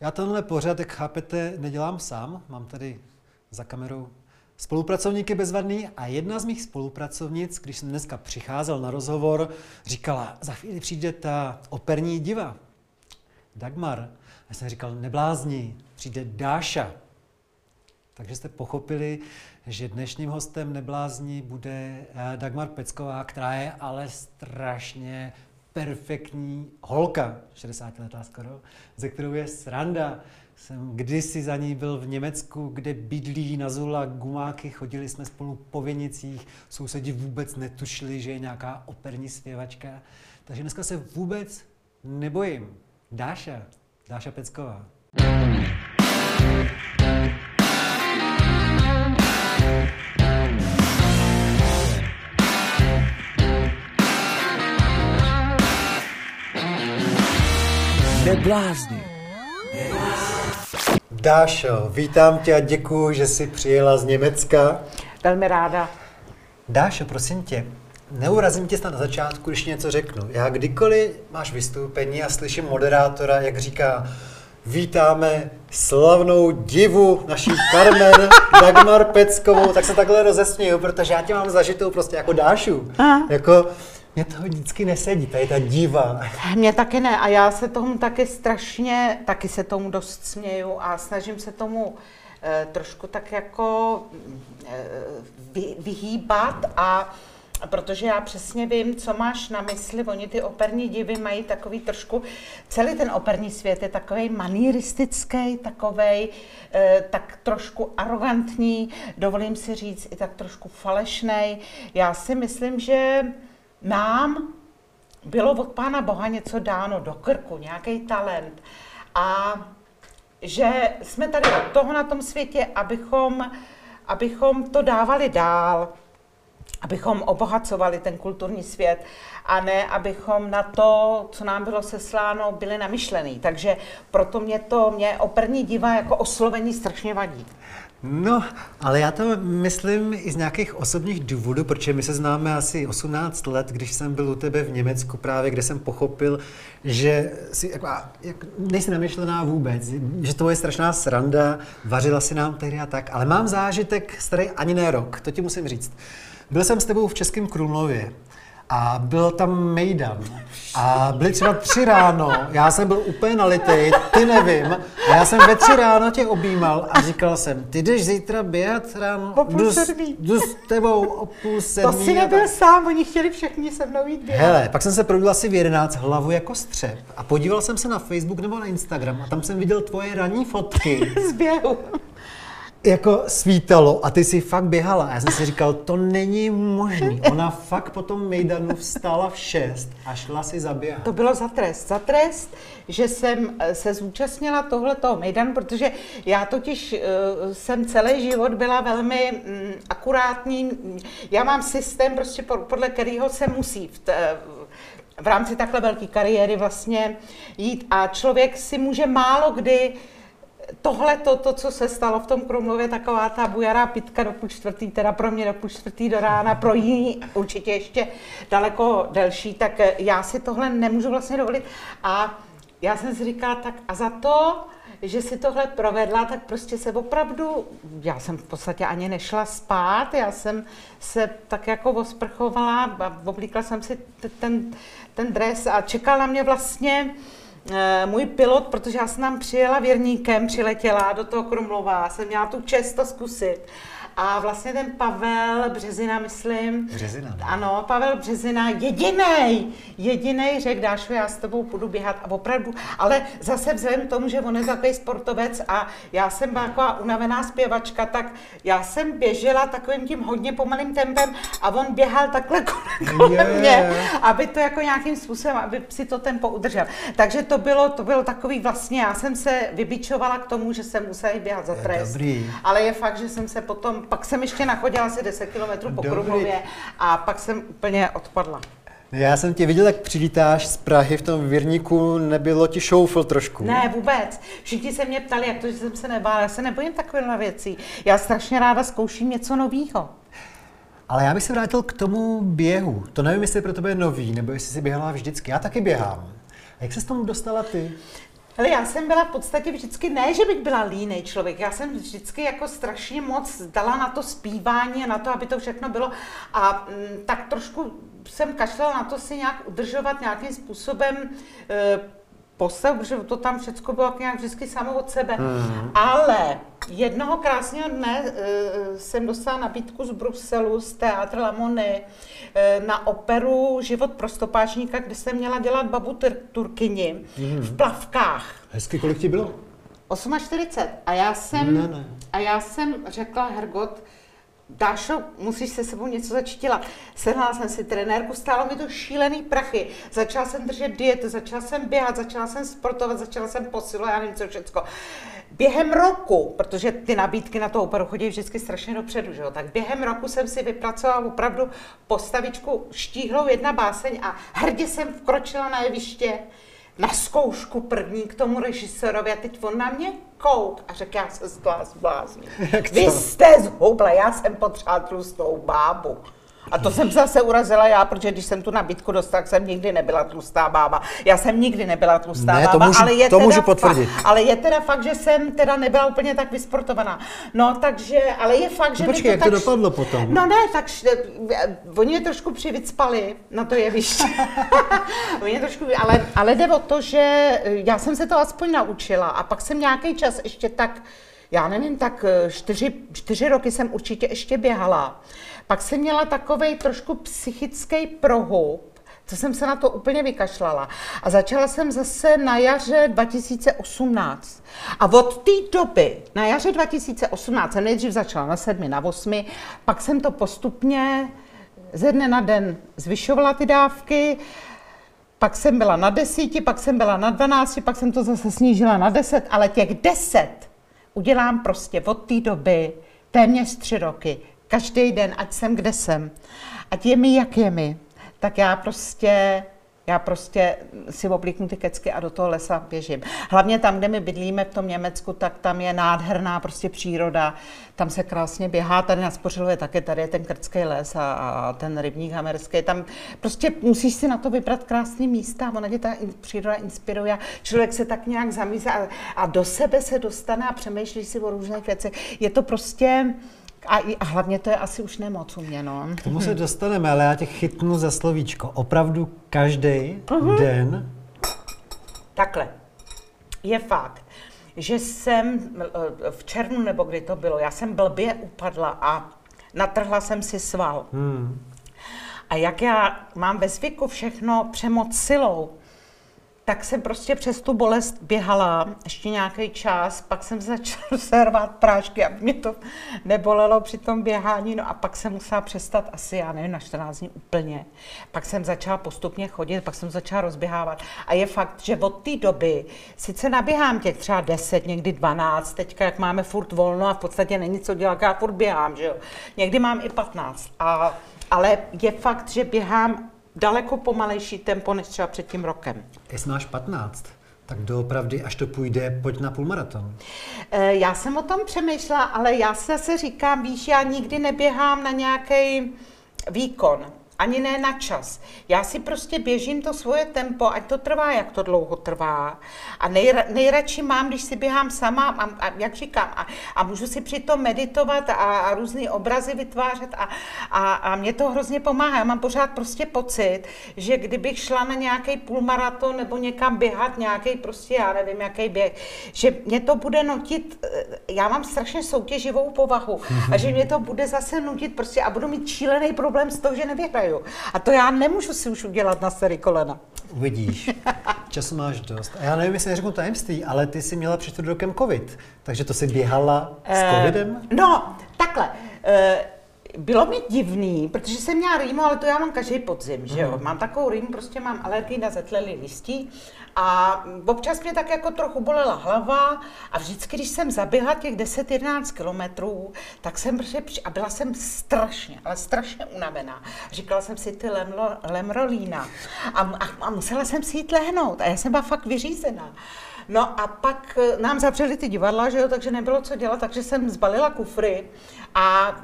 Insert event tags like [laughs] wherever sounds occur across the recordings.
Já tenhle pořad, jak chápete, nedělám sám. Mám tady za kamerou spolupracovníky bezvadný a jedna z mých spolupracovnic, když jsem dneska přicházel na rozhovor, říkala, za chvíli přijde ta operní diva, Dagmar. Já jsem říkal, neblázni, přijde Dáša. Takže jste pochopili, že dnešním hostem neblázní bude eh, Dagmar Pecková, která je ale strašně perfektní holka, 60 letá skoro, ze kterou je sranda. Jsem kdysi za ní byl v Německu, kde bydlí na Zula gumáky, chodili jsme spolu po Věnicích, sousedi vůbec netušili, že je nějaká operní zpěvačka. Takže dneska se vůbec nebojím. Dáša, Dáša Pecková. Neblázni. Dášo, vítám tě a děkuji, že jsi přijela z Německa. Velmi ráda. Dášo, prosím tě, neurazím tě snad na začátku, když něco řeknu. Já kdykoliv máš vystoupení a slyším moderátora, jak říká, vítáme slavnou divu naší Carmen Dagmar Peckovou, tak se takhle rozesměju, protože já tě mám zažitou prostě jako Dášu. Aha. Jako, mě to vždycky nesedí, tady ta diva. Mně taky ne a já se tomu taky strašně, taky se tomu dost směju a snažím se tomu eh, trošku tak jako eh, vy, vyhýbat a protože já přesně vím, co máš na mysli. Oni ty operní divy mají takový trošku, celý ten operní svět je takový manieristický, takový eh, tak trošku arrogantní, dovolím si říct i tak trošku falešný. Já si myslím, že nám bylo od Pána Boha něco dáno do krku, nějaký talent. A že jsme tady od toho na tom světě, abychom, abychom to dávali dál, abychom obohacovali ten kulturní svět a ne, abychom na to, co nám bylo sesláno, byli namyšlený. Takže proto mě to, mě operní diva jako oslovení strašně vadí. No, ale já to myslím i z nějakých osobních důvodů, protože my se známe asi 18 let, když jsem byl u tebe v Německu právě, kde jsem pochopil, že si, jako, jak, nejsi namyšlená vůbec, že to je strašná sranda, vařila si nám tehdy a tak, ale mám zážitek starý ani ne rok, to ti musím říct. Byl jsem s tebou v Českém Krumlově a byl tam Mejdan. A byly třeba tři ráno, já jsem byl úplně nalitej, ty nevím, a já jsem ve tři ráno tě objímal a říkal jsem, ty jdeš zítra běhat ráno, po půl jdu, jdu s tebou o půl sedmí. To si nebyl tak... sám, oni chtěli všichni se mnou jít běhat. Hele, pak jsem se probudil asi v 11 hlavu jako střep a podíval jsem se na Facebook nebo na Instagram a tam jsem viděl tvoje ranní fotky. [laughs] z běhu jako svítalo a ty si fakt běhala. Já jsem si říkal, to není možný. Ona fakt po tom Mejdanu vstala v 6 a šla si zaběhat. To bylo za trest. Za trest, že jsem eh, se zúčastnila tohletoho Mejdanu, protože já totiž uh, jsem celý život byla velmi um, akurátní. Já mám systém, prostě podle kterého se musí v, t, v rámci takhle velké kariéry vlastně jít a člověk si může málo kdy uh, tohle, to, to, co se stalo v tom Krumlově, taková ta bujará pitka do půl čtvrtý, teda pro mě do půl čtvrtý do rána, pro jiný určitě ještě daleko delší, tak já si tohle nemůžu vlastně dovolit. A já jsem si říkala, tak a za to, že si tohle provedla, tak prostě se opravdu, já jsem v podstatě ani nešla spát, já jsem se tak jako osprchovala oblíkla jsem si ten, ten dres a čekala mě vlastně můj pilot, protože já jsem tam přijela věrníkem, přiletěla do toho Krumlova, jsem měla tu čest to zkusit. A vlastně ten Pavel Březina, myslím. Březina. Ne? Ano, Pavel Březina, jediný, jediný řekl, Dášo, já s tebou budu běhat a opravdu, ale zase vzhledem k tomu, že on je takový sportovec a já jsem taková unavená zpěvačka, tak já jsem běžela takovým tím hodně pomalým tempem a on běhal takhle [laughs] kolem yeah. mě, aby to jako nějakým způsobem, aby si to tempo udržel. Takže to bylo, to bylo takový vlastně, já jsem se vybičovala k tomu, že jsem musela běhat za trest. Dobrý. Ale je fakt, že jsem se potom pak jsem ještě nachodila asi 10 kilometrů po Krumlově a pak jsem úplně odpadla. Já jsem tě viděl, jak přilítáš z Prahy v tom věrníku, nebylo ti šoufl trošku? Ne, vůbec. Všichni se mě ptali, jak to, že jsem se nebála. Já se nebojím takovýchhle věcí. Já strašně ráda zkouším něco nového. Ale já bych se vrátil k tomu běhu. To nevím, jestli pro tebe je nový, nebo jestli jsi běhala vždycky. Já taky běhám. A jak se s tomu dostala ty? Hele, já jsem byla v podstatě vždycky, ne, že bych byla línej člověk, já jsem vždycky jako strašně moc dala na to zpívání a na to, aby to všechno bylo. A m, mm, tak trošku jsem kašlala na to si nějak udržovat nějakým způsobem e, postav, protože to tam všechno bylo nějak vždycky samo od sebe. Mm. Ale jednoho krásného dne e, jsem dostala nabídku z Bruselu, z Teatr Lamony, e, na operu Život pro stopáčníka, kde jsem měla dělat babu tur- Turkyni mm. v plavkách. Hezky, kolik ti bylo? 48. A já jsem, Ne, ne. A já jsem řekla, Hergot, Dášo, musíš se sebou něco začít dělat. Sehnala jsem si trenérku, stálo mi to šílený prachy. Začala jsem držet dietu, začala jsem běhat, začala jsem sportovat, začala jsem posilovat, já nevím co všecko. Během roku, protože ty nabídky na to operu chodí vždycky strašně dopředu, že jo? tak během roku jsem si vypracovala opravdu postavičku štíhlou jedna báseň a hrdě jsem vkročila na jeviště na zkoušku první k tomu režisérovi a teď on na mě kouk a řekl, já se z vás blázním. Jak to? Vy jste zhubla, já jsem potřeba tlustou bábu. A to jsem zase urazila já, protože když jsem tu nabídku dostala, tak jsem nikdy nebyla tlustá bába. Já jsem nikdy nebyla tlustá Ne, to bába, můžu- ale je to teda můžu potvrdit. Fakt, ale je teda fakt, že jsem teda nebyla úplně tak vysportovaná. No, takže, ale je fakt, že No počkej, jak to tak, dopadlo potom? No ne, tak eh, oni mě trošku přivicpali na to jeviště. [laughs] oni mě trošku, ale, ale jde o to, že já jsem se to aspoň naučila a pak jsem nějaký čas ještě tak, já nevím, tak eh, čtyři, čtyři roky jsem určitě ještě běhala. Pak jsem měla takovej trošku psychický prohub, to jsem se na to úplně vykašlala. A začala jsem zase na jaře 2018. A od té doby, na jaře 2018, jsem nejdřív začala na sedmi, na osmi, pak jsem to postupně ze dne na den zvyšovala ty dávky, pak jsem byla na desíti, pak jsem byla na dvanácti, pak jsem to zase snížila na deset, ale těch deset udělám prostě od té doby téměř tři roky. Každý den, ať jsem kde jsem, ať je mi, jak je mi, tak já prostě já prostě si oblíknu ty kecky a do toho lesa běžím. Hlavně tam, kde my bydlíme v tom Německu, tak tam je nádherná prostě příroda. Tam se krásně běhá, tady na Spořilově také, tady je ten krtský les a, a ten rybník hamerský. Tam prostě musíš si na to vybrat krásné místa, ona tě ta příroda inspiruje. Člověk se tak nějak zamízí a, a do sebe se dostane a přemýšlí si o různých věcech. Je to prostě, a, i- a hlavně to je asi už nemoc u mě, no. K tomu se dostaneme, ale já tě chytnu za slovíčko. Opravdu každý den Takhle. Je fakt, že jsem eh, v červnu, nebo kdy to bylo, já jsem blbě upadla a natrhla jsem si sval. Hmm. A jak já mám ve zvyku všechno přemoc silou, tak jsem prostě přes tu bolest běhala ještě nějaký čas, pak jsem začala [laughs] se rvát prášky, aby mě to nebolelo při tom běhání, no a pak jsem musela přestat asi, já nevím, na 14 dní úplně. Pak jsem začala postupně chodit, pak jsem začala rozběhávat. A je fakt, že od té doby sice naběhám těch třeba 10, někdy 12, teďka jak máme furt volno a v podstatě není co dělat, já furt běhám, že jo. Někdy mám i 15. A, ale je fakt, že běhám daleko pomalejší tempo než třeba před tím rokem. Jestli máš 15, tak doopravdy, až to půjde, pojď na půlmaraton. Eh, Já jsem o tom přemýšlela, ale já zase říkám, víš, já nikdy neběhám na nějaký výkon, ani ne na čas. Já si prostě běžím to svoje tempo, ať to trvá, jak to dlouho trvá. A nejra, nejradši mám, když si běhám sama, a, a jak říkám, a, a můžu si přitom meditovat a, a různé obrazy vytvářet a, a, a mě to hrozně pomáhá. Já mám pořád prostě pocit, že kdybych šla na nějaký půlmaraton nebo někam běhat, nějaký prostě, já nevím, jaký běh, že mě to bude nutit, eh, já mám strašně soutěživou povahu a že mě to bude zase nutit prostě a budu mít šílený problém z toho, že nevyhraju. A to já nemůžu si už udělat na starý kolena. Uvidíš. Času máš dost. A já nevím, jestli neřeknu tajemství, ale ty jsi měla před rokem covid. Takže to jsi běhala s Eh, covidem? No, takhle. Eh, bylo mi divný, protože jsem měla rýmu, ale to já mám každý podzim, že jo. Mám takovou rýmu, prostě mám alergii na zetlelý listí a občas mě tak jako trochu bolela hlava a vždycky, když jsem zaběhla těch 10-11 kilometrů, tak jsem prostě, a byla jsem strašně, ale strašně unavená. Říkala jsem si ty lemlo, lemrolína a, a, a musela jsem si jít lehnout a já jsem byla fakt vyřízená. No a pak eh, nám zavřeli ty divadla, že jo, takže nebylo co dělat, takže jsem zbalila kufry a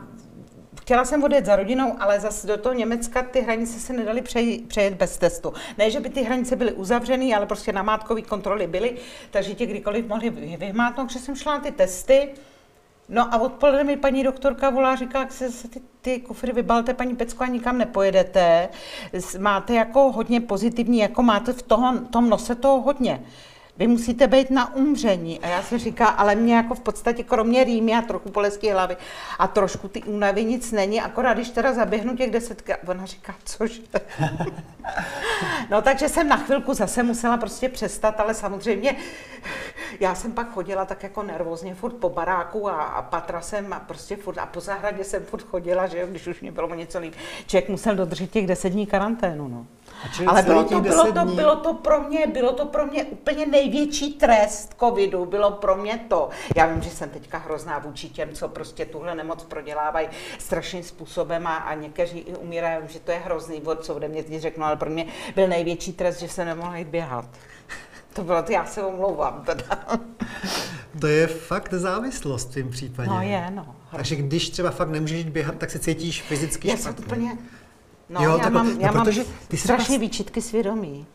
chtěla jsem odjet za rodinou, ale zase do toho Německa ty hranice se nedaly přejet bez testu. Ne, že by ty hranice byly uzavřené, ale prostě namátkové kontroly byly, takže tě kdykoliv mohli vyhmátnout, že jsem šla na ty testy. No a odpoledne mi paní doktorka volá, říká, jak se, ty, ty kufry vybalte, paní Pecko, a nikam nepojedete. Máte jako hodně pozitivní, jako máte v toho, tom nose toho hodně vy musíte být na umření. A já si říkám, ale mě jako v podstatě kromě rýmy a trochu bolestí hlavy a trošku ty únavy nic není, akorát když teda zaběhnu těch deset, ona říká, což. [laughs] no takže jsem na chvilku zase musela prostě přestat, ale samozřejmě já jsem pak chodila tak jako nervózně furt po baráku a, a patra jsem a prostě furt a po zahradě jsem furt chodila, že jo, když už mě bylo něco líp. Člověk musel dodržet těch deset dní karanténu, no. Ale bylo to, bylo, to, bylo, to pro mě, bylo to pro mě úplně největší trest covidu, bylo pro mě to. Já vím, že jsem teďka hrozná vůči těm, co prostě tuhle nemoc prodělávají strašným způsobem a, a někteří i umírají, že to je hrozný, co ode mě teď řeknu, ale pro mě byl největší trest, že se nemohla jít běhat. [laughs] To bylo, to já se omlouvám teda. To je fakt závislost v tím případě. No je, no. Takže když třeba fakt nemůžeš běhat, tak se cítíš fyzicky já špatně. Já úplně, No, jo, já, mám, já no, mám ty strašně výčitky svědomí.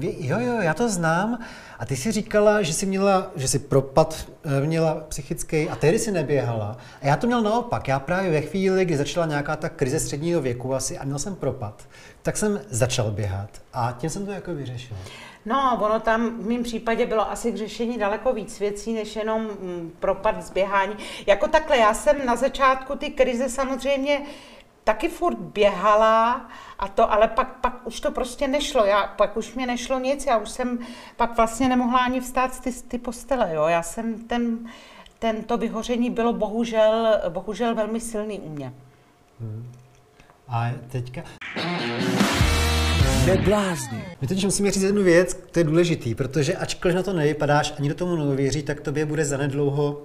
Jo, jo, já to znám. A ty si říkala, že jsi měla, že jsi propad eh, měla psychický a tehdy si neběhala. A já to měl naopak. Já právě ve chvíli, kdy začala nějaká ta krize středního věku asi a měl jsem propad, tak jsem začal běhat a tím jsem to jako vyřešil. No, ono tam v mém případě bylo asi k řešení daleko víc věcí, než jenom mm, propad zběhání. Jako takhle, já jsem na začátku ty krize samozřejmě taky furt běhala a to, ale pak, pak už to prostě nešlo, já, pak už mě nešlo nic, já už jsem pak vlastně nemohla ani vstát z ty, ty postele, jo, já jsem ten, tento vyhoření bylo bohužel, bohužel velmi silný u mě. Hmm. A teďka... Neblázni. My teď musíme říct jednu věc, to je důležitý, protože ačkoliv na to nevypadáš, ani do tomu neuvěří, tak tobě bude zanedlouho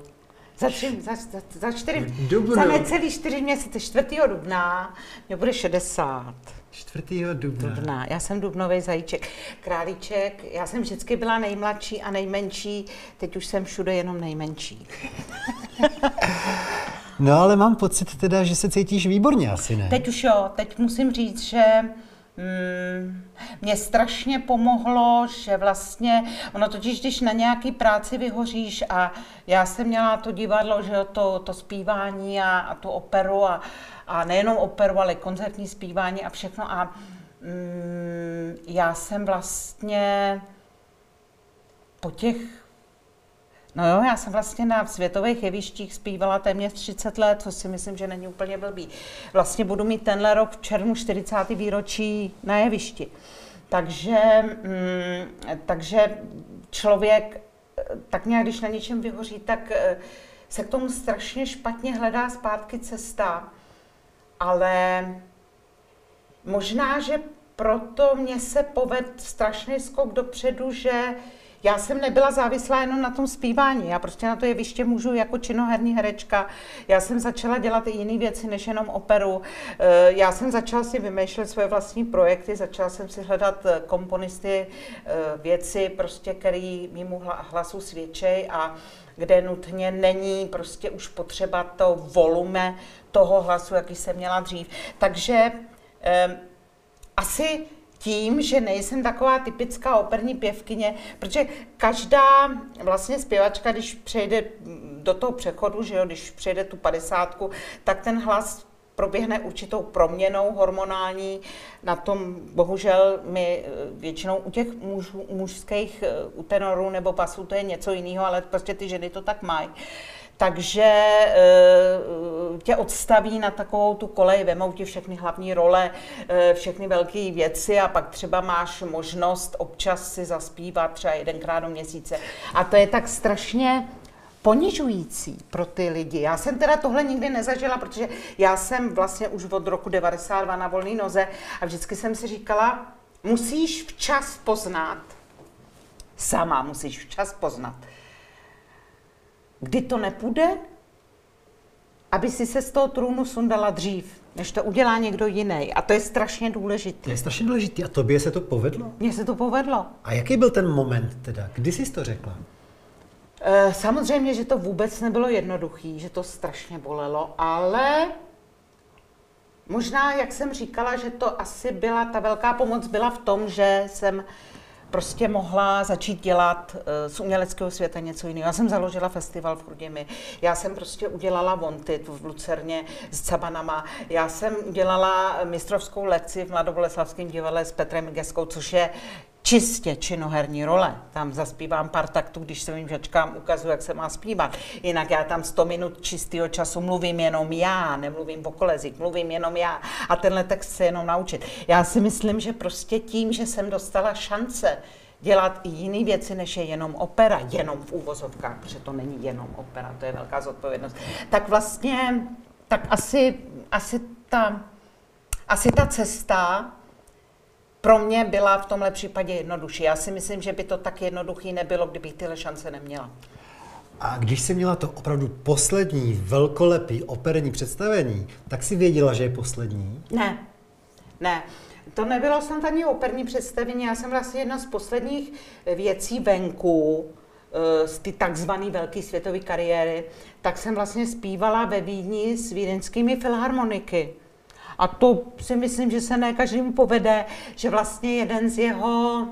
za, tři, za, za, za, čtyři, za necelý čtyři měsíce, 4. dubna, mě bude 60. 4. dubna. dubna. Já jsem dubnový zajíček. Králíček, já jsem vždycky byla nejmladší a nejmenší, teď už jsem všude jenom nejmenší. [laughs] no ale mám pocit teda, že se cítíš výborně asi, ne? Teď už jo, teď musím říct, že Hmm, mě strašně pomohlo, že vlastně, ono totiž, když na nějaký práci vyhoříš a já jsem měla to divadlo, že to, to zpívání a, a tu operu a, a nejenom operu, ale koncertní zpívání a všechno a hmm, já jsem vlastně po těch No jo, já jsem vlastně na světových jevištích zpívala téměř 30 let, co si myslím, že není úplně blbý. Vlastně budu mít tenhle rok v červnu 40. výročí na jevišti. Takže, mm, takže člověk tak nějak, když na něčem vyhoří, tak eh, se k tomu strašně špatně hledá zpátky cesta. Ale možná, že proto mě se poved strašný skok dopředu, že já jsem nebyla závislá jenom na tom zpívání. Já prostě na to jeviště můžu jako činoherní herečka. Já jsem začala dělat i jiné věci než jenom operu. Eh, já jsem začala si vymýšlet svoje vlastní projekty, začala jsem si hledat eh, komponisty, eh, věci, prostě, který mimo hlasu svědčej a kde nutně není prostě už potřeba to volume toho hlasu, jaký jsem měla dřív. Takže eh, asi tím, že nejsem taková typická operní pěvkyně, protože každá vlastně zpěvačka, když přejde do toho přechodu, že jo, když přejde tu padesátku, tak ten hlas proběhne určitou proměnou hormonální. Na tom bohužel my eh, většinou u těch mužů, mužských, eh, u tenorů nebo basů to je něco jiného, ale prostě ty ženy to tak mají takže eh, tě odstaví na takovou tu kolej, vemou ti všechny hlavní role, eh, všechny velké věci a pak třeba máš možnost občas si zaspívat třeba jedenkrát do měsíce. A to je tak strašně ponižující pro ty lidi. Já jsem teda tohle nikdy nezažila, protože já jsem vlastně už od roku 92 na volné noze a vždycky jsem si říkala, musíš včas poznat, sama musíš včas poznat, kdy to nepůjde, aby si se z toho trůnu sundala dřív, než to udělá někdo jiný. A to je strašně důležité. To je strašně důležité. A tobě se to povedlo? Mně se to povedlo. A jaký byl ten moment teda? Kdy jsi to řekla? E, samozřejmě, že to vůbec nebylo jednoduché, že to strašně bolelo, ale Možná, jak jsem říkala, že to asi byla, ta velká pomoc byla v tom, že jsem prostě mohla začít dělat uh, z uměleckého světa něco jiného. Já jsem založila festival v Chrudimi, já jsem prostě udělala Vontit v Lucerně s Cabanama, já jsem udělala mistrovskou lekci v Mladoboleslavském divadle s Petrem Geskou, což je čistě činoherní role. Tam zaspívám pár taktů, když se svým žačkám ukazuju, jak se má zpívat. Jinak já tam 100 minut čistého času mluvím jenom já, nemluvím o kolezích, mluvím jenom já a tenhle text se jenom naučit. Já si myslím, že prostě tím, že jsem dostala šance dělat i jiné věci, než je jenom opera, jenom v úvozovkách, protože to není jenom opera, to je velká zodpovědnost, tak vlastně, tak asi, asi ta, asi ta cesta, pro mě byla v tomhle případě jednodušší. Já si myslím, že by to tak jednoduchý nebylo, kdybych tyhle šance neměla. A když jsi měla to opravdu poslední velkolepý operní představení, tak si věděla, že je poslední? Ne, ne. To nebylo snad ani operní představení, já jsem vlastně jedna z posledních věcí venku, eh, z ty takzvané velké světové kariéry, tak jsem vlastně zpívala ve Vídni s vídeňskými filharmoniky. A to si myslím, že se ne každému povede, že vlastně jeden z jeho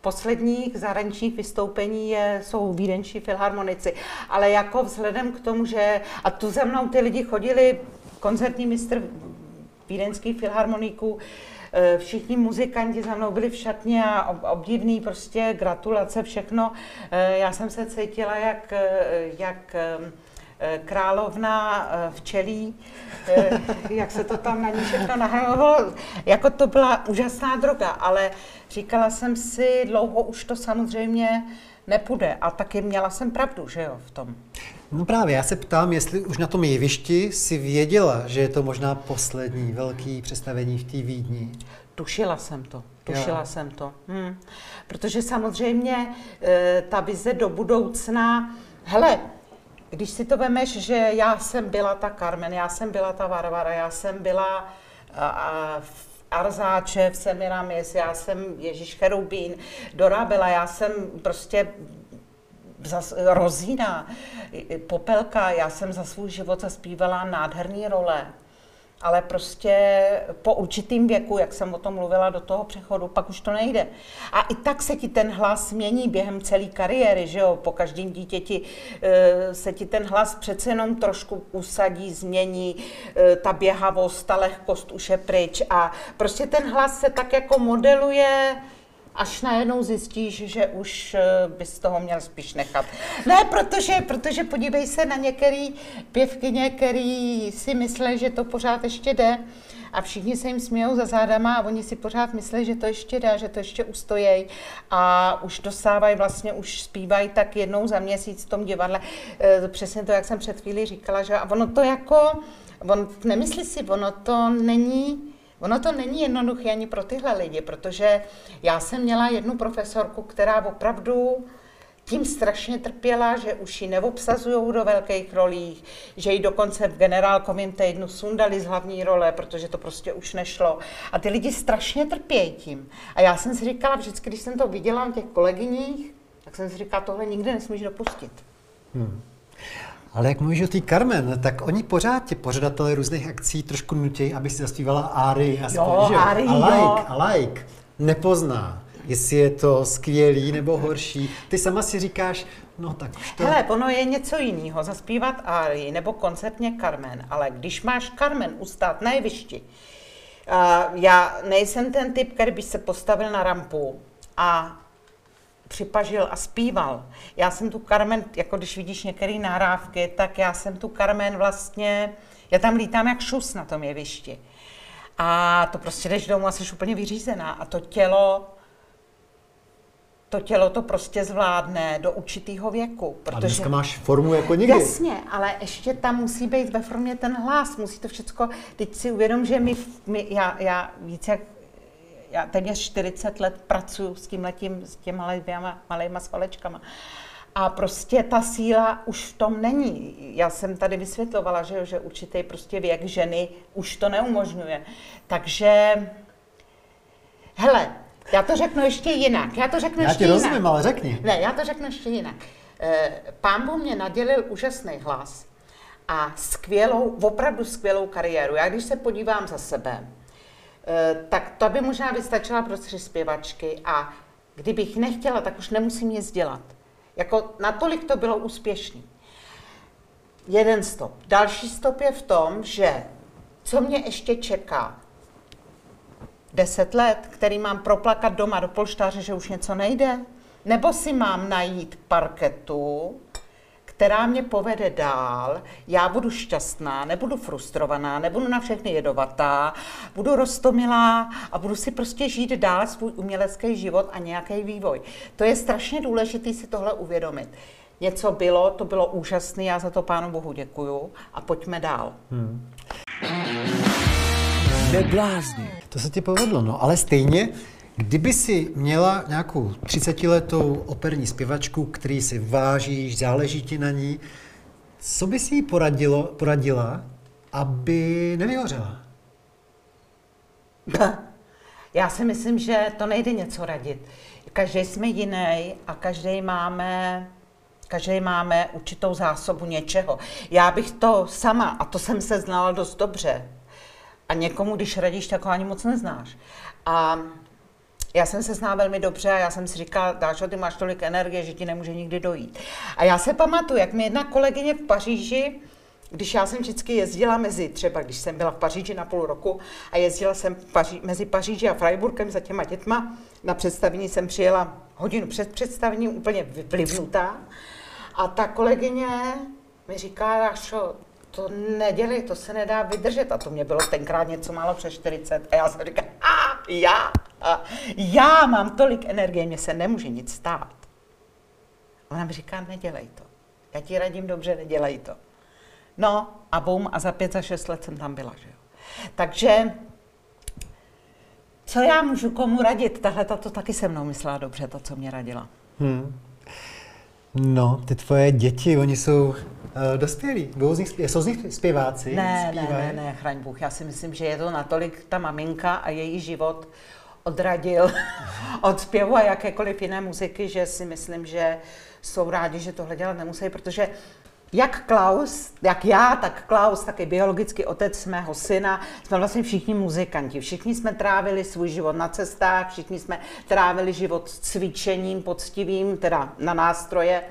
posledních zahraničních vystoupení je, jsou vídenční filharmonici. Ale jako vzhledem k tomu, že, a tu za mnou ty lidi chodili, koncertní mistr vídeňských filharmoniků, eh, všichni muzikanti za mnou byli v šatně a obdivný, prostě gratulace, všechno. Eh, já jsem se cítila jak, eh, jak královna eh, včelí, eh, [laughs] jak se to tam na ní všechno nahrávalo. Jako to byla úžasná droga, ale říkala jsem si, dlouho už to samozřejmě nepůjde. A taky měla jsem pravdu, že jo, v tom. No právě, já se ptám, jestli už na tom jevišti si věděla, že je to možná poslední velký představení v té Vídni. Tušila jsem to, tušila jo. jsem to. Hmm. Protože samozřejmě e, ta vize do budoucna, hele, když si to vemeš, že já jsem byla ta Carmen, já jsem byla ta Varvara, já jsem byla a, v Arzáče v Semiramis, já jsem Ježíš Cherubín, Dorabela, já jsem prostě zas, Rozína, Popelka, já jsem za svůj život zaspívala nádherný role ale prostě po určitým věku, jak jsem o tom mluvila do toho přechodu, pak už to nejde. A i tak se ti ten hlas mění během celé kariéry, že jo, po každém dítěti e, se ti ten hlas přece jenom trošku usadí, změní, e, ta běhavost, ta lehkost už je pryč a prostě ten hlas se tak jako modeluje, až najednou zjistíš, že už eh, bys toho měl spíš nechat. Ne, protože, protože podívej se na některé pěvkyně, který si myslí, že to pořád ještě jde a všichni se jim smějou za zádama a oni si pořád myslí, že to ještě dá, že to ještě ustojí a už dosávají, vlastně už zpívají tak jednou za měsíc v tom divadle. Eh, přesně to, jak jsem před chvíli říkala, že a ono to jako, on nemyslí si, ono to není, Ono to není jednoduché ani pro tyhle lidi, protože já jsem měla jednu profesorku, která opravdu tím strašně trpěla, že už ji neobsazují do velkých rolí, že ji dokonce v generálkovém týdnu sundali z hlavní role, protože to prostě už nešlo. A ty lidi strašně trpějí tím. A já jsem si říkala, vždycky, když jsem to viděla v těch kolegyních, tak jsem si říkala, tohle nikdy nesmíš dopustit. Hmm. Ale jak mluvíš o té Carmen, tak oni pořád ti pořadatelé různých akcí trošku nutí, aby si zaspívala Áry. A jo, že? Áry, a like, jo. a like nepozná, jestli je to skvělý nebo horší. Ty sama si říkáš, no tak už to... Hele, ono je něco jiného, zaspívat Áry nebo koncertně Carmen, ale když máš Carmen ustát na jevišti, uh, já nejsem ten typ, který by se postavil na rampu a připažil a zpíval. Já jsem tu Carmen, jako když vidíš některé nahrávky, tak já jsem tu Carmen vlastně, já tam lítám jak šus na tom jevišti. A to prostě jdeš domů a jsi úplně vyřízená. A to tělo, to tělo to prostě zvládne do určitého věku. Protože... A dneska máš formu jako nikdy. Jasně, ale ještě tam musí být ve formě ten hlas, musí to všechno, teď si uvědom, že my, my já, já víc jak já téměř 40 let pracuji s tím letím, s těma malýma, malýma svalečkama. A prostě ta síla už v tom není. Já jsem tady vysvětlovala, že, že určitý prostě věk ženy už to neumožňuje. Takže, hele, já to řeknu ještě jinak. Já to řeknu já ještě ti rozumím, ale řekni. Ne, já to řeknu ještě jinak. Eh, pán Bůh mě nadělil úžasný hlas a skvělou, opravdu skvělou kariéru. Já když se podívám za sebe, tak to by možná vystačila pro tři zpěvačky a kdybych nechtěla, tak už nemusím nic dělat. Jako natolik to bylo úspěšný. Jeden stop. Další stop je v tom, že co mě ještě čeká? Deset let, který mám proplakat doma do polštáře, že už něco nejde? Nebo si mám najít parketu, která mě povede dál, já budu šťastná, nebudu frustrovaná, nebudu na všechny jedovatá, budu rostomilá a budu si prostě žít dál svůj umělecký život a nějaký vývoj. To je strašně důležité si tohle uvědomit. Něco bylo, to bylo úžasné, já za to Pánu Bohu děkuju a pojďme dál. Hmm. To se ti povedlo, no ale stejně Kdyby si měla nějakou 30-letou operní zpěvačku, který si vážíš, záleží ti na ní, co by si jí poradilo, poradila, aby nevyhořela? [laughs] Já si myslím, že to nejde něco radit. Každý jsme jiný a každý máme každý máme určitou zásobu něčeho. Já bych to sama, a to jsem se znala dost dobře, a někomu, když radíš, tak ho ani moc neznáš. A já jsem se zná velmi dobře a já jsem si říkala, Dášo, ty máš tolik energie, že ti nemůže nikdy dojít. A já se pamatuju, jak mi jedna kolegyně v Paříži, když já jsem vždycky jezdila mezi, třeba když jsem byla v Paříži na půl roku a jezdila jsem Paří, mezi Paříži a Freiburgem za těma dětma, na představení jsem přijela hodinu před představením úplně vlivnutá a ta kolegyně mi říká, Dášo, to nedělej, to se nedá vydržet. A to mě bylo tenkrát něco málo přes 40. A já jsem říkala, a já, a já mám tolik energie, mě se nemůže nic stát. Ona mi říká, nedělej to. Já ti radím dobře, nedělej to. No a bum, a za pět, za šest let jsem tam byla, že jo. Takže co já můžu komu radit? Tahle to taky se mnou myslela dobře, to, co mě radila. Hmm. No, ty tvoje děti, oni jsou uh, dospělí. Budou z nich, jsou z nich zpěváci? Ne, ne, ne, ne, chraň Bůh. Já si myslím, že je to natolik ta maminka a její život odradil [laughs] od zpěvu a jakékoliv jiné muziky, že si myslím, že jsou rádi, že tohle dělat nemusí, protože jak Klaus, jak já, tak Klaus, taky biologický otec mého syna, jsme vlastně všichni muzikanti. Všichni jsme trávili svůj život na cestách, všichni jsme trávili život cvičením poctivým, teda na nástroje.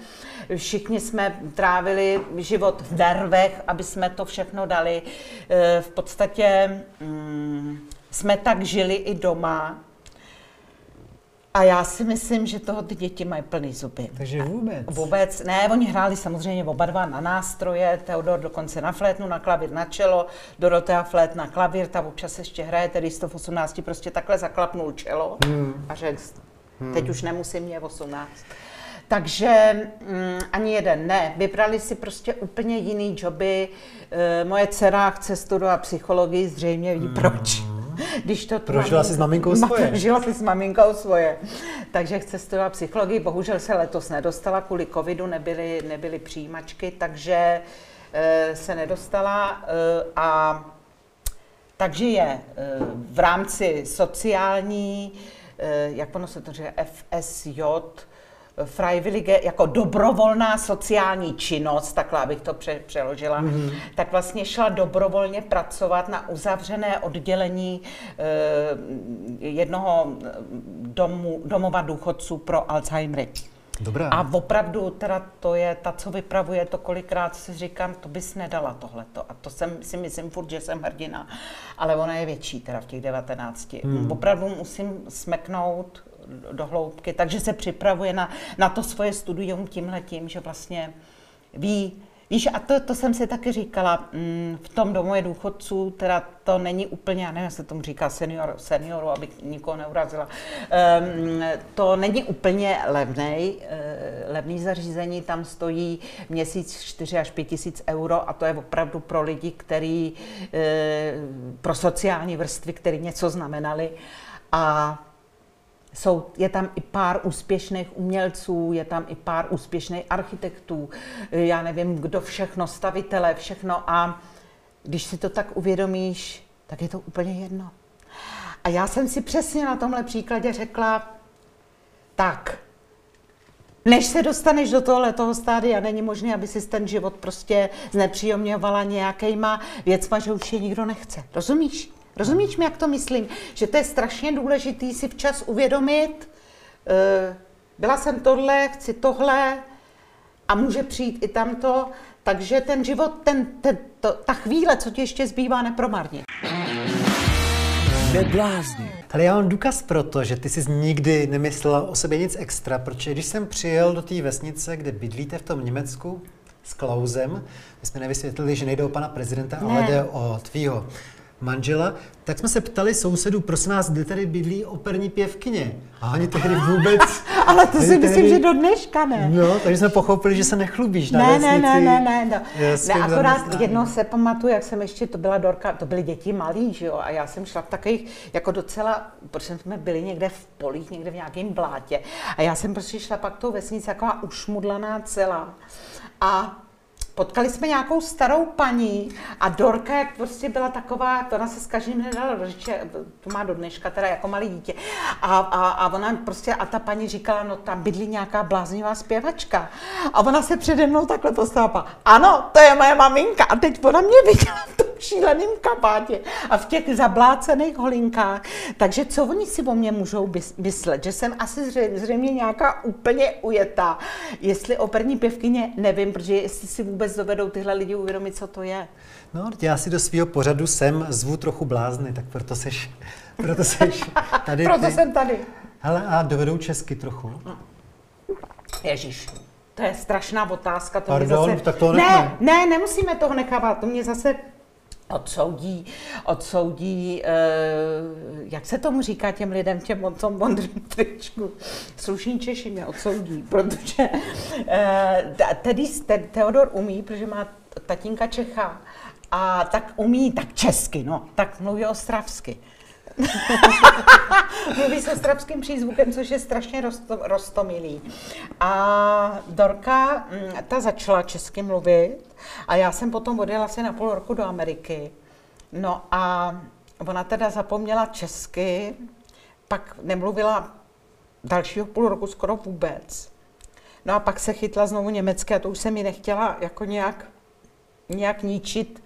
Všichni jsme trávili život v nervech, aby jsme to všechno dali. E, v podstatě mm, jsme tak žili i doma, a já si myslím, že toho ty děti mají plný zuby. Takže vůbec? Vůbec. Ne, oni hráli samozřejmě oba dva na nástroje, Teodor dokonce na flétnu, na klavír na čelo, Dorotea flét na klavír, ta občas ještě hraje, tedy 118 prostě takhle zaklapnul čelo hmm. a řekl, hmm. teď už nemusím, mě 18. Takže mm, ani jeden ne. Vybrali si prostě úplně jiný joby. E, moje dcera chce studovat psychologii, zřejmě ví hmm. proč. Když to Prožila jsi s maminkou svoje. [laughs] Prožila si s maminkou svoje. Takže chce studovat psychologii. Bohužel se letos nedostala, kvůli covidu nebyly, nebyly přijímačky, takže e, se nedostala e, a takže je e, v rámci sociální, jak ono se to říká, FSJ, Freiwillige jako dobrovolná sociální činnost, takhle bych to pře- přeložila, mm-hmm. tak vlastně šla dobrovolně pracovat na uzavřené oddělení e, jednoho domu, domova důchodců pro Alzheimery. Dobrá. A opravdu teda to je, ta, co vypravuje, to kolikrát si říkám, to bys nedala tohleto. A to jsem, si myslím furt, že jsem hrdina. Ale ona je větší teda v těch 19. Hmm. Opravdu musím smeknout do hloubky, takže se připravuje na, na to svoje studium tímhletím, že vlastně ví, Víš, a to, to jsem si taky říkala, mm, v tom domu je důchodců, teda to není úplně, já nevím, se tomu říká senior, senioru, abych nikoho neurazila, um, to není úplně levný, uh, levný zařízení, tam stojí měsíc 4 až 5 tisíc euro a to je opravdu pro lidi, který, uh, pro sociální vrstvy, který něco znamenali. A jsou, je tam i pár úspěšných umělců, je tam i pár úspěšných architektů, já nevím, kdo všechno, stavitele, všechno a když si to tak uvědomíš, tak je to úplně jedno. A já jsem si přesně na tomhle příkladě řekla, tak, Než se dostaneš do tohle toho stádia, není možné, aby si ten život prostě znepříjemňovala nějakýma věcma, že už je nikdo nechce. Rozumíš? Rozumíš mi, jak to myslím? Že to je strašně důležitý si včas uvědomit, uh, byla jsem tohle, chci tohle a může přijít i tamto, takže ten život, ten, ten, to, ta chvíle, co ti ještě zbývá, nepromarně. Neblázni. Ale já mám důkaz pro to, že ty jsi nikdy nemyslela o sobě nic extra, protože když jsem přijel do té vesnice, kde bydlíte v tom Německu s Klausem, my jsme nevysvětlili, že nejde o pana prezidenta, ne. ale jde o tvýho manžela, tak jsme se ptali sousedů, prosím vás, kde tady bydlí operní pěvkyně? A oni tehdy vůbec... [laughs] Ale to si tehdy... myslím, že do dneška ne. No, takže jsme pochopili, že se nechlubíš na ne, vesnici. Ne, ne, ne, ne. Ne, akorát jedno se pamatuju, jak jsem ještě, to byla Dorka, to byly děti malí, že jo, a já jsem šla v takových, jako docela, protože jsme byli někde v polích, někde v nějakém blátě, a já jsem prostě šla pak tou vesnici, taková ušmudlaná celá. A Potkali jsme nějakou starou paní a Dorka, jak prostě byla taková, ona se s každým nedala do řeči, to má do dneška teda jako malý dítě. A, a, a ona prostě, a ta paní říkala, no tam bydlí nějaká bláznivá zpěvačka. A ona se přede mnou takhle postavila. Ano, to je moje maminka. A teď ona mě viděla v tom šíleném kabátě a v těch zablácených holinkách. Takže co oni si o mě můžou myslet? Že jsem asi zřejmě, nějaká úplně ujetá. Jestli operní pěvkyně, nevím, protože jestli si vůbec vůbec dovedou tyhle lidi uvědomit, co to je. No, já si do svého pořadu sem zvu trochu blázny, tak proto seš, proto seš [laughs] tady. proto ty. jsem tady. Hele, a dovedou česky trochu? Ježíš, to je strašná otázka. To Pardon, zase... tak to ne, ne, nemusíme toho nechávat. To mě zase odsoudí, odsoudí, eh, jak se tomu říká těm lidem těm tom modrém tričku, slušní Češi mě odsoudí, protože eh, tedy Teodor umí, protože má tatínka Čecha, a tak umí tak česky, no, tak mluví ostravsky. [laughs] Mluví se ostravským přízvukem, což je strašně rosto, rostomilý. A Dorka, mm, ta začala česky mluvit a já jsem potom odjela asi na půl roku do Ameriky. No a ona teda zapomněla česky, pak nemluvila dalšího půl roku skoro vůbec. No a pak se chytla znovu německé a to už jsem mi nechtěla jako nějak, nějak ničit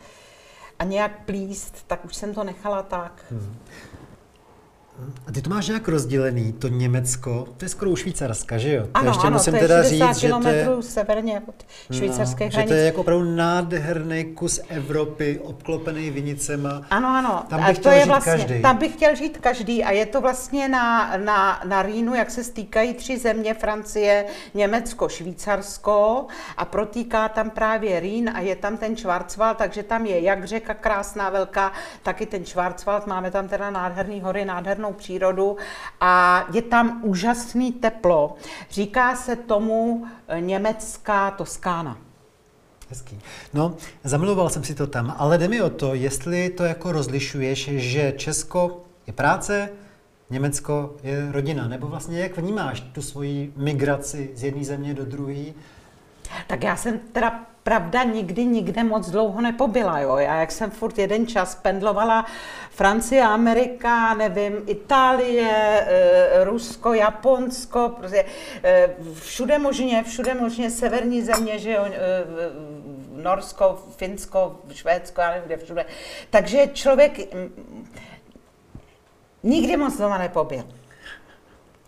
a nějak plíst, tak už jsem to nechala tak. Hmm. A ty to máš nějak rozdělený, to Německo, to je skoro u Švýcarska, že jo? Ano, ještě ano, musím to je teda 60 říct, že to je, severně od švýcarské no, hranice. Že to je jako opravdu nádherný kus Evropy, obklopený vinicema. Ano, ano. Tam bych a to je žít vlastně, každý. Tam bych chtěl žít každý a je to vlastně na, na, na Rýnu, jak se stýkají tři země, Francie, Německo, Švýcarsko a protýká tam právě Rýn a je tam ten Schwarzwald, takže tam je jak řeka krásná, velká, tak i ten Schwarzwald. Máme tam teda nádherný hory, nádhernou přírodu a je tam úžasný teplo. Říká se tomu eh, německá Toskána. Hezký. No, zamiloval jsem si to tam, ale jde mi o to, jestli to jako rozlišuješ, že Česko je práce, Německo je rodina, nebo vlastně jak vnímáš tu svoji migraci z jedné země do druhé? Tak já jsem teda pravda nikdy nikde moc dlouho nepobyla. Jo. Já jak jsem furt jeden čas pendlovala Francie, Amerika, nevím, Itálie, e, Rusko, Japonsko, prostě e, všude možně, všude možně severní země, že jo, e, Norsko, Finsko, Švédsko, já nevím kde všude. Takže člověk nikdy moc doma nepobyl.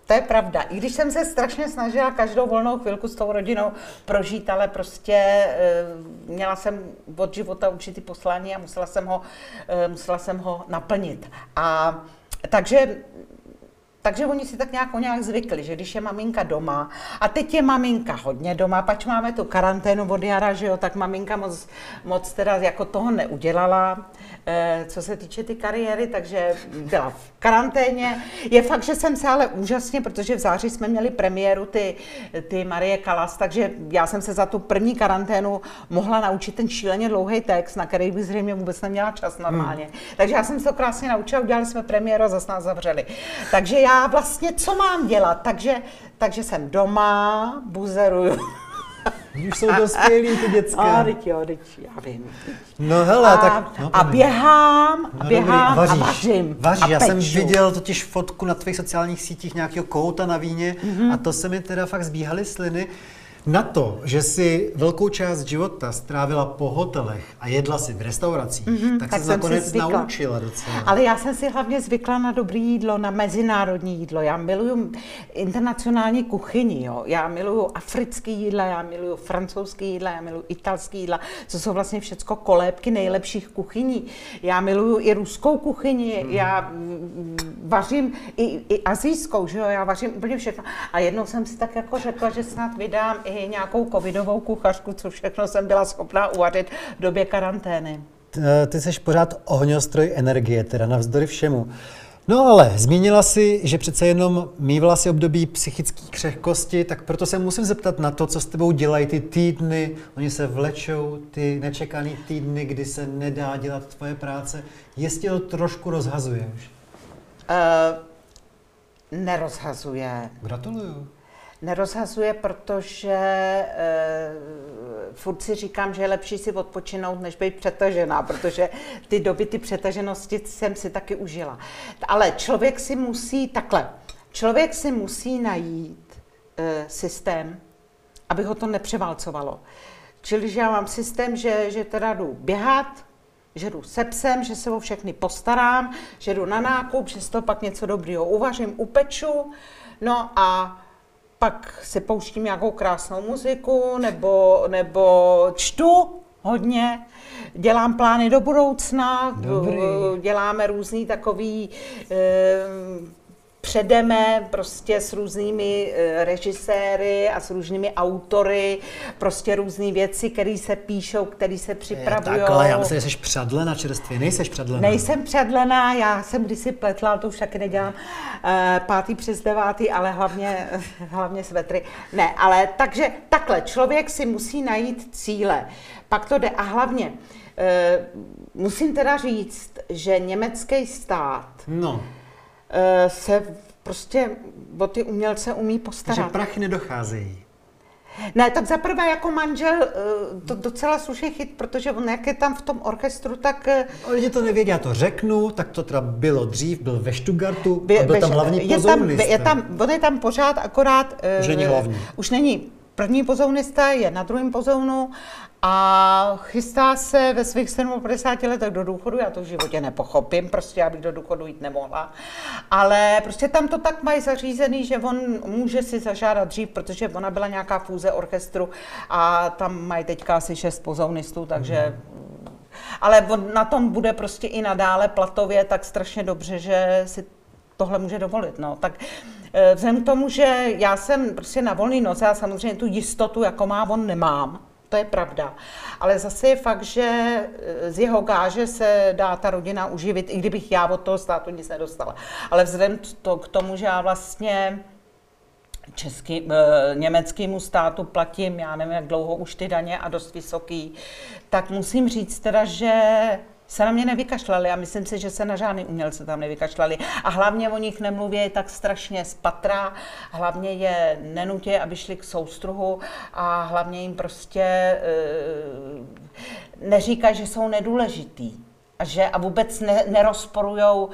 To je pravda. I když jsem se strašně snažila každou volnou chvilku s tou rodinou prožít, ale prostě e, měla jsem od života určitý poslání a musela jsem ho, e, musela jsem ho naplnit. A takže takže oni si tak nějak, nějak zvykli, že když je maminka doma, a teď je maminka hodně doma, pač máme tu karanténu od jara, že jo, tak maminka moc, moc teda jako toho neudělala, e, co se týče ty kariéry, takže byla v karanténě. Je fakt, že jsem se ale úžasně, protože v září jsme měli premiéru ty, ty Marie Kalas, takže já jsem se za tu první karanténu mohla naučit ten šíleně dlouhý text, na který bych zřejmě vůbec neměla čas normálně. Hmm. Takže já jsem se to krásně naučila, udělali jsme premiéru a zase nás zavřeli. Takže já vlastně co mám dělat? Takže, takže jsem doma, buzeruju. Už jsou dospělí ty děcka. A, teď jo, teď já vím. No hele, a, tak... No, a běhám, No, běhám dobrý. a vařím. Vaříš. a Já jsem peču. viděl totiž fotku na tvých sociálních sítích nějakého kouta na víně Mhm. a to se mi teda fakt zbíhaly sliny. Na to, že si velkou část života strávila po hotelech a jedla si v restauracích, tak, Mhm, tak se si nakonec zvykla. naučila docela. Ale já jsem si hlavně zvykla na dobré jídlo, na mezinárodní jídlo. Já miluju internacionální kuchyni, jo. Já miluju africký jídla, já miluju francouzský jídla, já miluju italský jídla, co jsou vlastně všecko kolébky nejlepších kuchyní. Já miluju i ruskou kuchyni, já mm, vařím i, i azijskou, že jo, já vařím úplně všechno. A jednou jsem si tak jako řekla, že snad vydám i nějakou covidovou kuchařku, co všechno jsem byla schopná uvařit v době karantény. T- Ty jsi pořád ohňostroj energie, teda navzdory všemu. No ale zmínila si, že přece jenom mývala si období psychické křehkosti, tak proto se musím zeptat na to, co s tebou dělají ty týdny. Oni se vlečou, ty nečekaný týdny, kdy se nedá dělat tvoje práce. Jestli to trošku rozhazuje už. Uh, nerozhazuje. Gratuluju. Nerozhazuje, protože uh, furt si říkám, že je lepší si odpočinout, než být přetažená, protože ty doby, ty přetaženosti jsem si taky užila. Ale člověk si musí takhle, člověk si musí najít uh, systém, aby ho to nepřeválcovalo. Čili, že já mám systém, že, že teda jdu běhat, že jdu se psem, že se o všechny postarám, že jdu na nákup, že z toho pak něco dobrýho uvařím, upeču, no a pak si pouštím nějakou krásnou muziku, nebo, nebo čtu hodně, dělám plány do budoucna, Dobrý. děláme různý takový eh, předeme prostě s různými eh, režiséry a s různými autory, prostě různé věci, které se píšou, které se připravují. Takhle, já myslím, že jsi přadlena čerstvě. Nejseš přadlena. Nejsem předlená, já jsem kdysi pletla, to už taky nedělám, eh, pátý přes devátý, ale hlavně, [laughs] hlavně svetry. Ne, ale takže takhle, člověk si musí najít cíle, pak to jde a hlavně eh, musím teda říct, že německý stát No, se prostě o ty umělce umí takže postarat. prachy nedocházejí. Ne, tak zaprvé jako manžel eh, to docela slušný chyt, protože on jak je tam v tom orchestru, tak eh, Lidi to nevědí, já to řeknu, tak to teda bylo dřív, byl ve Stuttgartu byl tam hlavní je tam, je tam, on je tam pořád, akorát... eh, Už není hlavní. Už není první pozounista, je na druhém pozounu a chystá se ve svých 57 letech do důchodu, já to v životě nepochopím, prostě já bych do důchodu jít nemohla, ale prostě tam to tak mají zařízený, že on může si zažádat dřív, protože ona byla nějaká fůze orchestru a tam mají teďka asi šest pozounistů, takže ale on na tom bude prostě i nadále platově tak strašně dobře, že si tohle může dovolit. No. Tak vzhledem k tomu, že já jsem prostě na volný noze a samozřejmě tu jistotu, jako má on, nemám. To je pravda. Ale zase je fakt, že eh, z jeho gáže se dá ta rodina uživit, i kdybych já od toho státu nic nedostala. Ale vzhledem to, k tomu, že já vlastně český, eh, německému státu platím, já nevím, jak dlouho už ty daně a dost vysoký, tak musím říct teda, že se na mě nevykašlali a myslím si, že se na žádný umělce tam nevykašlali. A hlavně o nich nemluví tak strašně z patra, hlavně je nenutí, aby šli k soustruhu a hlavně jim prostě e, neříkají, že jsou nedůležitý. A, že, a vůbec ne, nerozporujou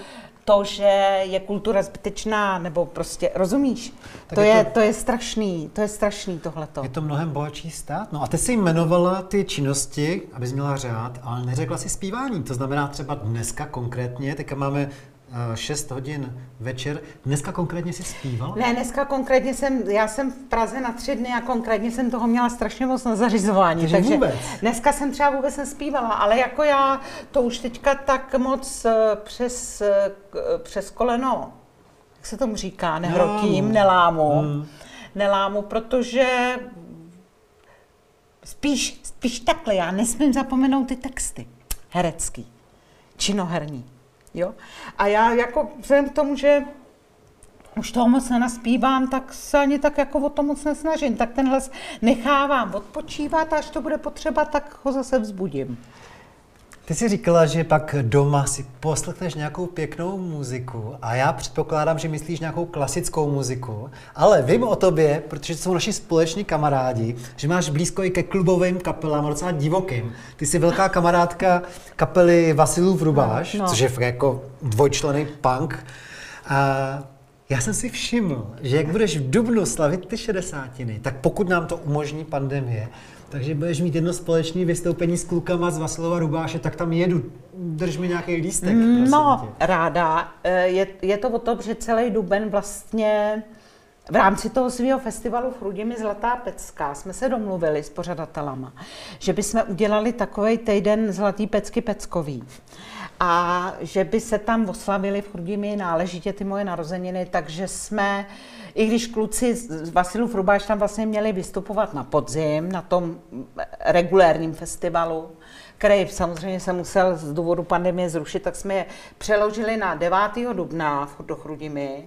to, že je kultura zbytečná, nebo prostě, rozumíš? Tak To je je, to- to je strašný, to je strašný tohleto. Je to mnohem bohatší stát. No a ty jsi jmenovala ty činnosti, abys měla řád, ale neřekla si zpívání. To znamená třeba dneska konkrétně, teďka máme 6 hodin večer, dneska konkrétně si zpívala? Ne, dneska konkrétně jsem, já jsem v Praze na tři dny a konkrétně jsem toho měla strašně moc na zařizování. Takže vůbec? dneska jsem třeba vůbec nespívala, ale jako já to už teďka tak moc eh, přes, eh, přes koleno, jak se tomu říká, nehrotím, nelámu, Hmm. nelámu, protože spíš, spíš takhle, já nesmím zapomenout ty texty herecký, činoherní. Jo? A já jako vzhledem k tomu, že už toho moc nenaspívám, tak se ani tak jako o to moc nesnažím. Tak ten hlas nechávám odpočívat a až to bude potřeba, tak ho zase vzbudím. Ty jsi říkala, že pak doma si poslechneš nějakou pěknou muziku a já předpokládám, že myslíš nějakou klasickou muziku, ale vím o tobě, protože jsou naši společní kamarádi, že máš blízko i ke klubovým kapelám, docela divokým. Ty jsi velká kamarádka kapely Vasilův Rubáš, no, no. což je jako dvojčlený punk. A já jsem si všiml, že jak budeš v Dubnu slavit ty šedesátiny, tak pokud nám to umožní pandemie, takže budeš mít jedno společné vystoupení s klukama z Vasilova Rubáše, tak tam jedu. Drž mi nějaký lístek. No, tě. ráda. E, je, je to o tom, že celý duben vlastně v rámci toho svého festivalu v Chrudimi Zlatá pecka jsme se domluvili s pořadatelama, že bychom udělali takový týden Zlatý pecky peckový a že by se tam oslavili v Chrudimi náležitě ty moje narozeniny, takže jsme i když kluci z Vasilu Frubáš tam vlastně měli vystupovat na podzim, na tom regulérním festivalu, který samozřejmě se musel z důvodu pandemie zrušit, tak jsme je přeložili na 9. dubna do Chrudimi.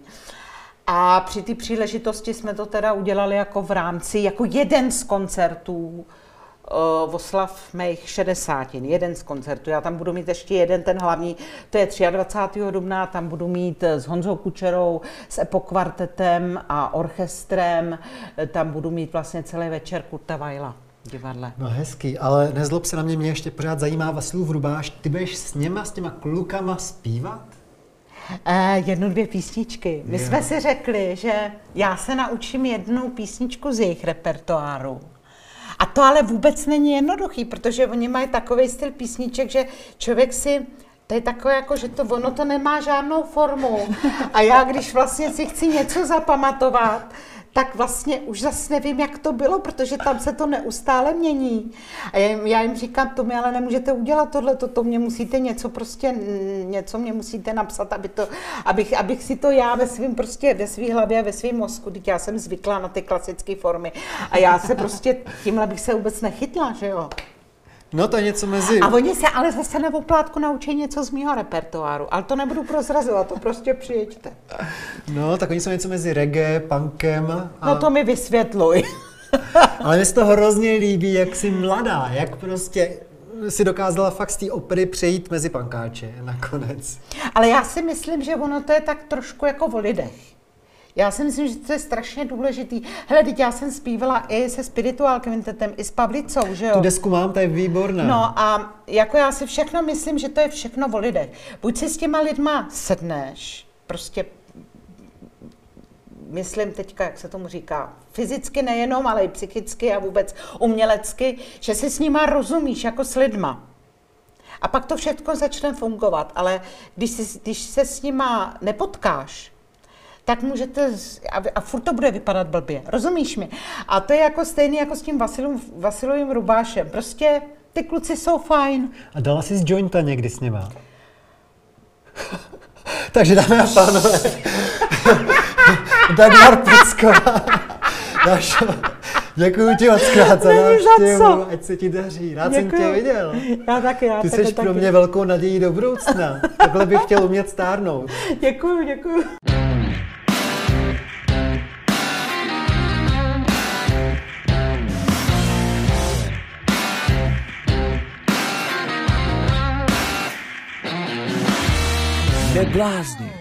A při té příležitosti jsme to teda udělali jako v rámci, jako jeden z koncertů uh, oslav mých 60. jeden z koncertů. Já tam budu mít ještě jeden, ten hlavní, to je 23. dubna, tam budu mít s Honzou Kučerou, s Epo kvartetem a orchestrem, tam budu mít vlastně celý večer Kurta Vajla divadle. No hezký, ale nezlob se na mě, mě ještě pořád zajímá Vasilův Rubáš, ty budeš s něma, s těma klukama zpívat? Eh, jednu, dvě písničky. My yeah. jsme si řekli, že já se naučím jednu písničku z jejich repertoáru a to ale vůbec není jednoduchý, protože oni mají takový styl písniček, že člověk si to je takové jako, že to ono to nemá žádnou formu. A já, když vlastně si chci něco zapamatovat, tak vlastně už zase nevím, jak to bylo, protože tam se to neustále mění. A já, jim říkám, to mi ale nemůžete udělat tohle, to, to mě musíte něco prostě, něco mě musíte napsat, aby to, abych, abych si to já ve svým prostě, ve svý hlavě, ve svém mozku, teď já jsem zvyklá na ty klasické formy a já se prostě, tímhle bych se vůbec nechytla, že jo. No to je něco mezi... A oni se ale zase na oplátku naučí něco z mého repertoáru, ale to nebudu prozrazovat, to prostě přijeďte. No, tak oni jsou něco mezi reggae, punkem a... No to mi vysvětluj. [laughs] ale mi se to hrozně líbí, jak jsi mladá, jak prostě si dokázala fakt z té opery přejít mezi pankáče nakonec. Ale já si myslím, že ono to je tak trošku jako o lidech. Já si myslím, že to je strašně důležitý. Hele, teď já jsem zpívala i se Spiritual Quintetem, i s Pavlicou, že jo? Tu desku mám, to je výborná. No a jako já si všechno myslím, že to je všechno o lidech. Buď si s těma lidma sedneš, prostě myslím teďka, jak se tomu říká, fyzicky nejenom, ale i psychicky a vůbec umělecky, že si s nima rozumíš jako s lidma. A pak to všechno začne fungovat, ale když, si, když se s nima nepotkáš, tak můžete, a, a furt to bude vypadat blbě, rozumíš mi? A to je jako stejný jako s tím Vasilem, Vasilovým Rubášem. Prostě ty kluci jsou fajn. A dala jsi z jointa někdy s nima? [laughs] Takže dáme a pánové, [laughs] Dagmar Pecková, Dášo, [laughs] děkuji ti moc krát za návštěvu, ať se ti daří, rád děkuju. jsem tě viděl. Já taky, já Ty jsi pro mě velkou nadějí do budoucna, takhle bych chtěl umět stárnout. Děkuji, děkuji. Jak blázni.